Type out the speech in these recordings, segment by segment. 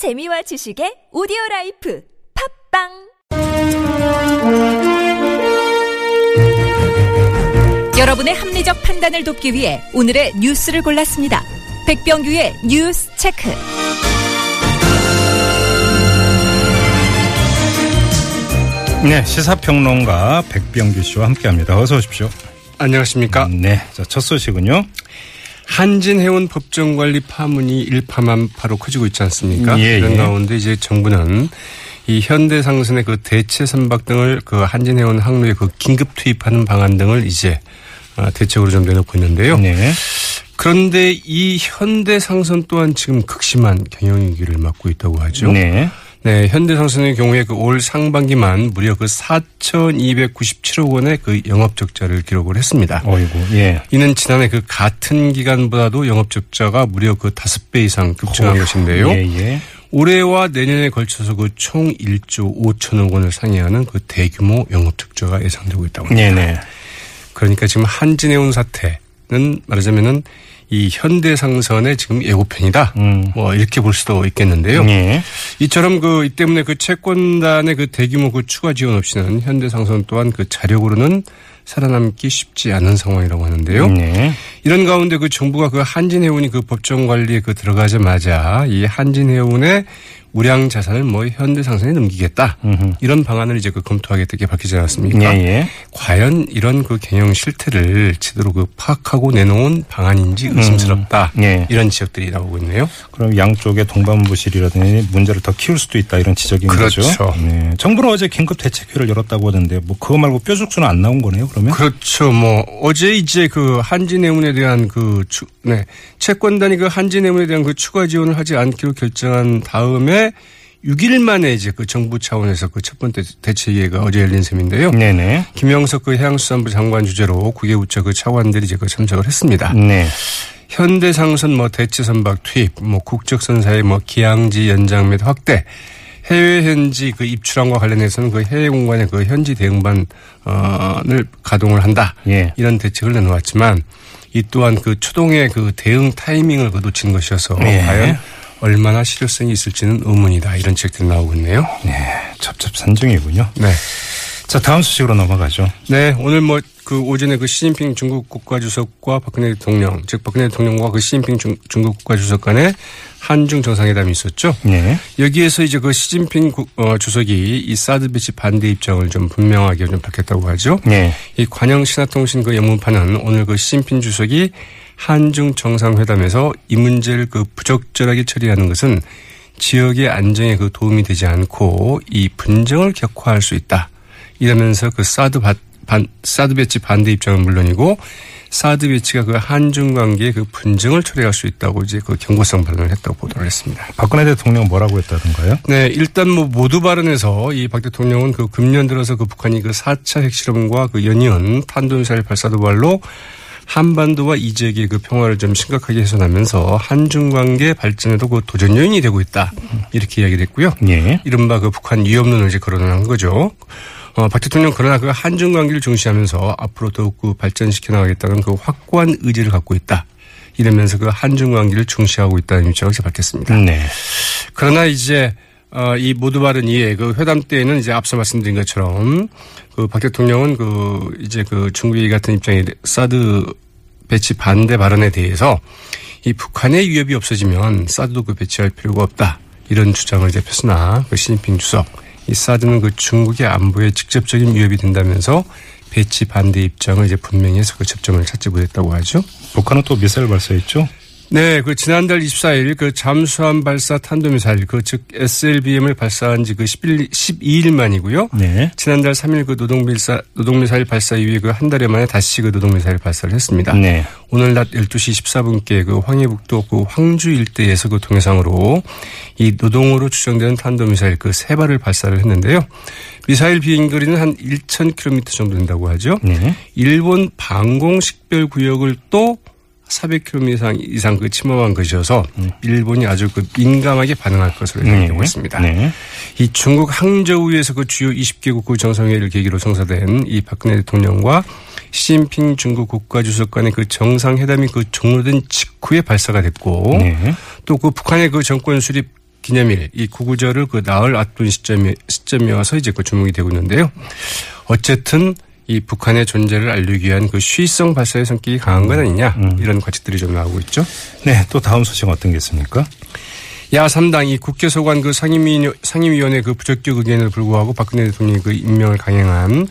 재미와 지식의 오디오 라이프 팟빵 여러분의 합리적 판단을 돕기 위해 오늘의 뉴스를 골랐습니다. 백병규의 뉴스 체크. 네, 시사평론가 백병규 씨와 함께합니다. 어서 오십시오. 안녕하십니까. 네, 자, 첫 소식은요. 한진해운 법정관리 파문이 일파만파로 커지고 있지 않습니까? 예, 이런 예. 가운데 이제 정부는 이 현대상선의 그 대체 선박 등을 그 한진해운 항로에 그 긴급 투입하는 방안 등을 이제 아, 대책으로 좀 내놓고 있는데요. 네. 그런데 이 현대상선 또한 지금 극심한 경영위기를 맞고 있다고 하죠. 네. 네, 현대상선의 경우에 그 올 상반기만 무려 그 4,297억 원의 그 영업 적자를 기록을 했습니다. 어이구, 예. 이는 지난해 그 같은 기간보다도 영업 적자가 무려 그 다섯 배 이상 급증한 어휴, 것인데요. 예, 예. 올해와 내년에 걸쳐서 그 총 1조 5천억 원을 상회하는 그 대규모 영업 적자가 예상되고 있다고 합니다. 네네. 그러니까 지금 한진해운 사태 는 말하자면은 이 현대상선의 지금 예고편이다. 음. 뭐 이렇게 볼 수도 있겠는데요. 예. 이처럼 그 이 때문에 그 채권단의 그 대규모 그 추가 지원 없이는 현대상선 또한 그 자력으로는 살아남기 쉽지 않은 상황이라고 하는데요. 네. 이런 가운데 그 정부가 그 한진해운이 그 법정 관리에 그 들어가자마자 이 한진해운의 우량 자산을 뭐 현대 상선에 넘기겠다. 음흠. 이런 방안을 이제 그 검토하겠다 이렇게 밝히지 않았습니까? 예, 예. 과연 이런 그 경영 실태를 제대로 그 파악하고 내놓은 방안인지 의심스럽다. 예. 이런 지적들이 나오고 있네요. 그럼 양쪽의 동반부실이라든지 문제를 더 키울 수도 있다 이런 지적인 그렇죠. 거죠. 네. 정부는 어제 긴급 대책회를 열었다고 하던데 뭐 그거 말고 뾰족수는 안 나온 거네요. 그러면? 그렇죠. 뭐 어제 이제 그 한진해운에 대한 그 추, 네. 채권단이 그 한진해운에 대한 그 추가 지원을 하지 않기로 결정한 다음에 6일 만에 이제 그 정부 차원에서 그 첫 번째 대책회의가 어제 열린 셈인데요. 네네. 김영석 그 해양수산부 장관 주재로 국외부처 그 차관들이 이제 그 참석을 했습니다. 네. 현대상선 뭐 대체 선박 투입, 뭐 국적선사의 뭐 기항지 연장 및 확대, 해외 현지 그 입출항과 관련해서는 그 해외 공간의 그 현지 대응반을 가동을 한다. 예. 이런 대책을 내놓았지만 이 또한 그 추동의 그 대응 타이밍을 그 놓친 것이어서 예. 과연 얼마나 실효성이 있을지는 의문이다. 이런 지적들이 나오고 있네요. 네. 첩첩산중이군요. 네. 자, 다음 소식으로 넘어가죠. 네, 오늘 뭐 그 오전에 그 시진핑 중국 국가주석과 박근혜 대통령, 즉 박근혜 대통령과 그 시진핑 중, 중국 국가주석 간의 한중 정상회담이 있었죠. 네. 여기에서 이제 그 시진핑 국- 어, 주석이 이 사드 배치 반대 입장을 좀 분명하게 좀 밝혔다고 하죠. 네. 이 관영 신화통신 그 영문판은 오늘 그 시진핑 주석이 한중 정상회담에서 이 문제를 그 부적절하게 처리하는 것은 지역의 안정에 그 도움이 되지 않고 이 분쟁을 격화할 수 있다. 이러면서 그 사드 바- 반, 사드 배치 반대 입장은 물론이고 사드 배치가 그 한중 관계의 그 분쟁을 초래할 수 있다고 이제 그 경고성 발언을 했다고 보도를 했습니다. 박근혜 대통령 뭐라고 했다던가요? 네, 일단 뭐 모두 발언에서 이 박 대통령은 그 금년 들어서 그 북한이 그 4차 핵실험과 그 연이은 탄도미사일 발사 도발로 한반도와 이 지역의 그 평화를 좀 심각하게 훼손하면서 한중 관계 발전에도 그 도전 요인이 되고 있다. 이렇게 이야기를 했고요. 예. 이른바 그 북한 위협론을 이제 거론한 거죠. 어, 박 대통령 그러나 그 한중 관계를 중시하면서 앞으로 더욱 그 발전시켜 나가겠다는 그 확고한 의지를 갖고 있다. 이러면서 그 한중 관계를 중시하고 있다는 입장을 밝혔습니다. 네. 그러나 이제 어, 이 모두 발언 이에 그 회담 때에는 이제 앞서 말씀드린 것처럼 그 박 대통령은 그 이제 그 중국이 같은 입장이 사드 배치 반대 발언에 대해서 이 북한의 위협이 없어지면 사드도 그 배치할 필요가 없다 이런 주장을 이제 폈으나 그 시진핑 주석 이 사드는 그 중국의 안보에 직접적인 위협이 된다면서 배치 반대 입장을 이제 분명히 해서 그 접점을 찾지 못했다고 하죠. 북한은 또 미사일 발사했죠? 네, 그 지난달 24일 그 잠수함 발사 탄도미사일 그 즉 SLBM을 발사한 지 그 11, 12일 만이고요. 네. 지난달 3일 그 노동미사, 노동미사일 발사 이후에 그 한 달여 만에 다시 그 노동미사일 발사를 했습니다. 네. 오늘 낮 12시 14분께 그 황해북도 그 황주 일대에서 그 동해상으로 이 노동으로 추정되는 탄도미사일 그 세 발을 발사를 했는데요. 미사일 비행거리는 한 1,000km 정도 된다고 하죠. 네. 일본 방공 식별 구역을 또 400km 이상, 이상 그 침범한 것이어서 일본이 아주 그 민감하게 반응할 것으로 예상되고 있습니다. 네. 이 중국 항저우에서 그 주요 20개국 그 정상회의를 계기로 성사된 이 박근혜 대통령과 시진핑 중국 국가주석 간의 그 정상회담이 그 종료된 직후에 발사가 됐고 네. 또그 북한의 그 정권 수립 기념일 이 구구절을 그 나흘 앞둔 시점이 시점이어서 이제 그 주목이 되고 있는데요. 어쨌든 이 북한의 존재를 알리기 위한 그 시의성 발사의 성격이 강한 건 아니냐 음. 이런 관측들이 좀 나오고 있죠. 네, 또 다음 소식 어떤 게 있습니까? 야 3당이 국회 소관 그 상임위 상임위원회 그 부적격 의견을 불구하고 박근혜 대통령이 그 임명을 강행한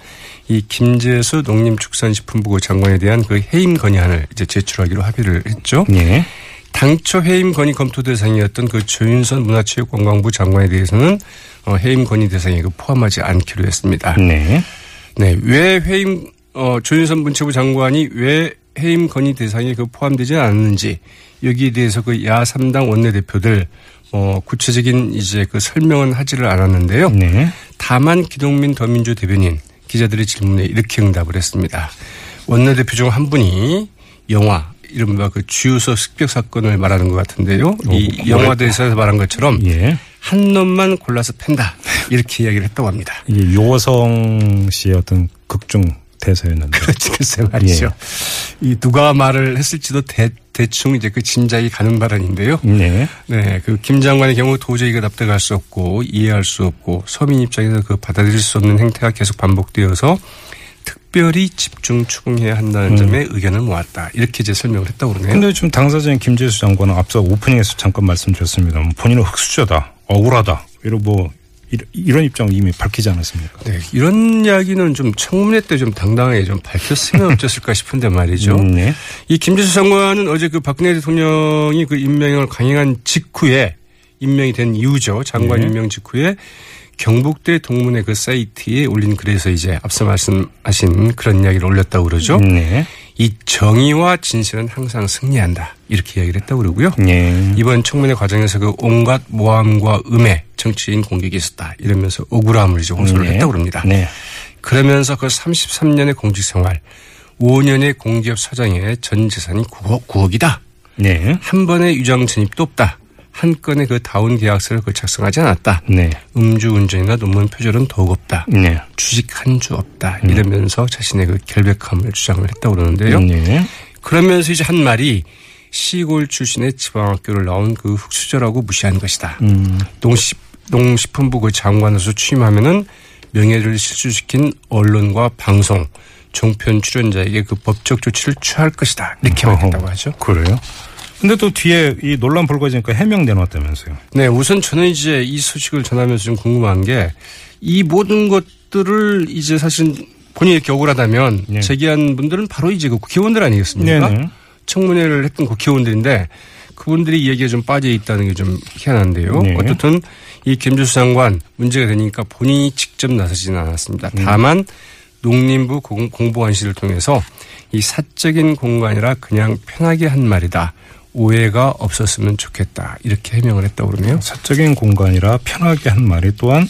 이 김재수 농림축산식품부 장관에 대한 그 해임 건의안을 이제 제출하기로 합의를 했죠. 예. 당초 해임 건의 검토 대상이었던 그 조윤선 문화체육관광부 장관에 대해서는 어, 해임 건의 대상에 그 포함하지 않기로 했습니다. 네. 네, 왜 해임 어, 조윤선 문체부 장관이 왜 해임 건의 대상에 그 포함되지 않았는지 여기에 대해서 그 야 3당 원내대표들 어, 구체적인 이제 그 설명은 하지를 않았는데요. 네. 다만 기동민 더민주 대변인 기자들의 질문에 이렇게 응답을 했습니다. 원내대표 중 한 분이 영화 이른바 그 주유소 습격 사건을 말하는 것 같은데요. 이 오, 영화 대사에서 말한 것처럼 예. 한 놈만 골라서 팬다 이렇게 이야기를 했다고 합니다. 이게 요성 씨의 어떤 극중 대사였는데. 그렇지 글쎄 말이죠. 이 누가 말을 했을지도 대, 대충 이제 그 짐작이 가는 발언인데요. 네. 네, 그 김 장관의 경우 도저히 그 납득할 수 없고 이해할 수 없고 서민 입장에서 그 받아들일 수 없는 행태가 계속 반복되어서 특별히 집중 추궁해야 한다는 점에 의견을 모았다. 이렇게 이제 설명을 했다고 그러네요. 근데 지금 당사자인 김재수 장관은 앞서 오프닝에서 잠깐 말씀드렸습니다. 본인은 흑수저다, 억울하다, 이런 뭐 이런- 입장을 이미 밝히지 않았습니까? 네, 이런 이야기는 좀 청문회 때 좀 당당하게 좀 밝혔으면 어땠을까 싶은데 말이죠. 음, 네. 이 김재수 장관은 어제 그 박근혜 대통령이 그 임명을 강행한 직후에 임명이 된 이후죠. 장관 네. 임명 직후에 경북대 동문회 그 사이트에 올린 글에서 이제 앞서 말씀하신 그런 이야기를 올렸다고 그러죠. 네. 이 정의와 진실은 항상 승리한다. 이렇게 이야기를 했다고 그러고요. 네. 이번 청문회 과정에서 그 온갖 모함과 음해, 정치인 공격이 있었다. 이러면서 억울함을 이제 호소를 네. 했다고 그럽니다. 네. 그러면서 그 33년의 공직 생활, 5년의 공기업 사장의 전 재산이 9억, 9억이다. 네. 한 번의 유장 진입도 없다. 한 건의 그 다운 계약서를 그 작성하지 않았다. 네. 음주운전이나 논문 표절은 더욱 없다. 네. 주식 한 주 없다. 이러면서 자신의 그 결백함을 주장을 했다고 그러는데요. 네. 그러면서 이제 한 말이 시골 출신의 지방학교를 나온 그 흑수저라고 무시한 것이다. 음. 농식, 농식품부 그 장관으로서 취임하면은 명예를 실추시킨 언론과 방송, 종편 출연자에게 그 법적 조치를 취할 것이다. 이렇게. 말했다고 하죠. 그래요? 근데 또 뒤에 이 논란 불거지니까 해명 내놨다면서요. 네, 우선 저는 이제 이 소식을 전하면서 좀 궁금한 게 이 모든 것들을 이제 사실 본인이 이렇게 억울하다면 네. 제기한 분들은 바로 이제 그 국회의원들 아니겠습니까? 네네. 청문회를 했던 국회의원들인데 그분들이 이야기가 좀 빠져 있다는 게 좀 희한한데요. 네. 어떻든 이 김주수 장관 문제가 되니까 본인이 직접 나서지는 않았습니다. 음. 다만 농림부 공- 공보관실을 통해서 이 사적인 공간이라 그냥 편하게 한 말이다. 오해가 없었으면 좋겠다. 이렇게 해명을 했다고 그러네요. 사적인 공간이라 편하게 한 말이 또한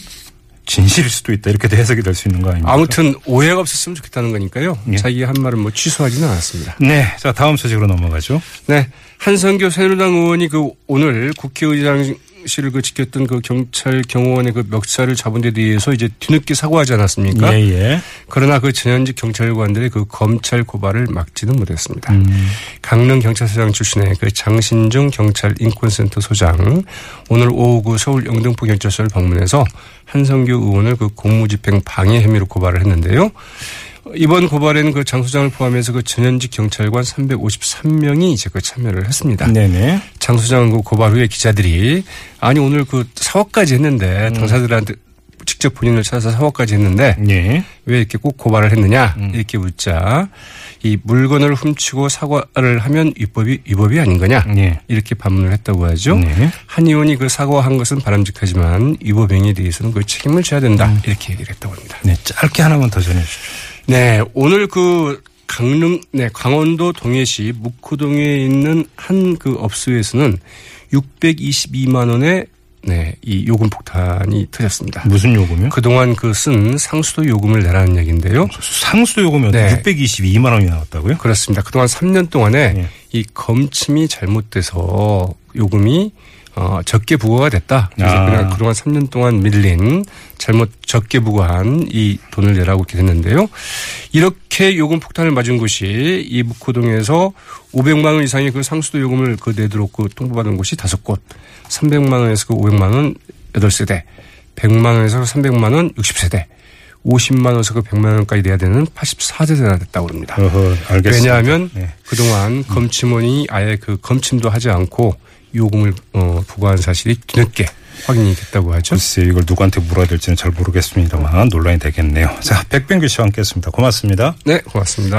진실일 수도 있다. 이렇게도 해석이 될 수 있는 거 아닙니까? 아무튼 오해가 없었으면 좋겠다는 거니까요. 예. 자기 한 말은 뭐 취소하지는 않았습니다. 네. 자, 다음 소식으로 넘어가죠. 네. 한성교 새누리당 의원이 그 오늘 국회의장 실을 그 지켰던 그 경찰 경호원의 그 멱살을 잡은 데 대해서 이제 뒤늦게 사과하지 않았습니까? 예, 예. 그러나 그 전현직 경찰관들의 그 검찰 고발을 막지는 못했습니다. 음. 강릉 경찰서장 출신의 그 장신중 경찰 인권센터 소장 오늘 오후 그 서울 영등포 경찰서를 방문해서 한성규 의원을 그 공무집행 방해 혐의로 고발을 했는데요. 이번 고발에는 그 장 소장을 포함해서 그 전현직 경찰관 353명이 이제 그 참여를 했습니다. 네네. 장 소장은 그 고발 후에 기자들이 아니 오늘 그 사과까지 했는데 당사자들한테 직접 본인을 찾아서 사과까지 했는데 예. 왜 이렇게 꼭 고발을 했느냐 음. 이렇게 묻자 이 물건을 훔치고 사과를 하면 위법이 위법이 아닌 거냐 예. 이렇게 반문을 했다고 하죠. 네. 한 의원이 그 사과한 것은 바람직하지만 위법 행위에 대해서는 그 책임을 져야 된다 음. 이렇게 얘기를 했다고 합니다. 네. 짧게 하나만 더 전해 주십시오. 네, 오늘 그 강릉, 네, 강원도 동해시 묵호동에 있는 한 그 업소에서는 622만 원의 네, 이 요금 폭탄이 터졌습니다. 무슨 요금이요? 그동안 그 쓴 상수도 요금을 내라는 얘기인데요. 상수도 요금이 네. 622만 원이 나왔다고요? 그렇습니다. 그동안 3년 동안에 예. 이 검침이 잘못돼서 요금이 어, 적게 부과가 됐다. 그래서 아. 그냥 그동안 3년 동안 밀린 잘못 적게 부과한 이 돈을 내라고 이렇게 됐는데요. 이렇게 요금 폭탄을 맞은 곳이 이 묵호동에서 500만 원 이상의 그 상수도 요금을 그 내도록 그 통보받은 곳이 다섯 곳, 300만 원에서 그 500만 원 8세대, 100만 원에서 300만 원 60세대, 50만 원에서 그 100만 원까지 내야 되는 84세대가 됐다고 합니다. 어허, 알겠습니다. 왜냐하면 네. 그동안 검침원이 아예 그 검침도 하지 않고 요금을 어, 부과한 사실이 뒤늦게 확인이 됐다고 하죠. 글쎄 이걸 누구한테 물어야 될지는 잘 모르겠습니다만 논란이 되겠네요. 자, 백병규 씨와 함께했습니다. 고맙습니다. 네, 고맙습니다.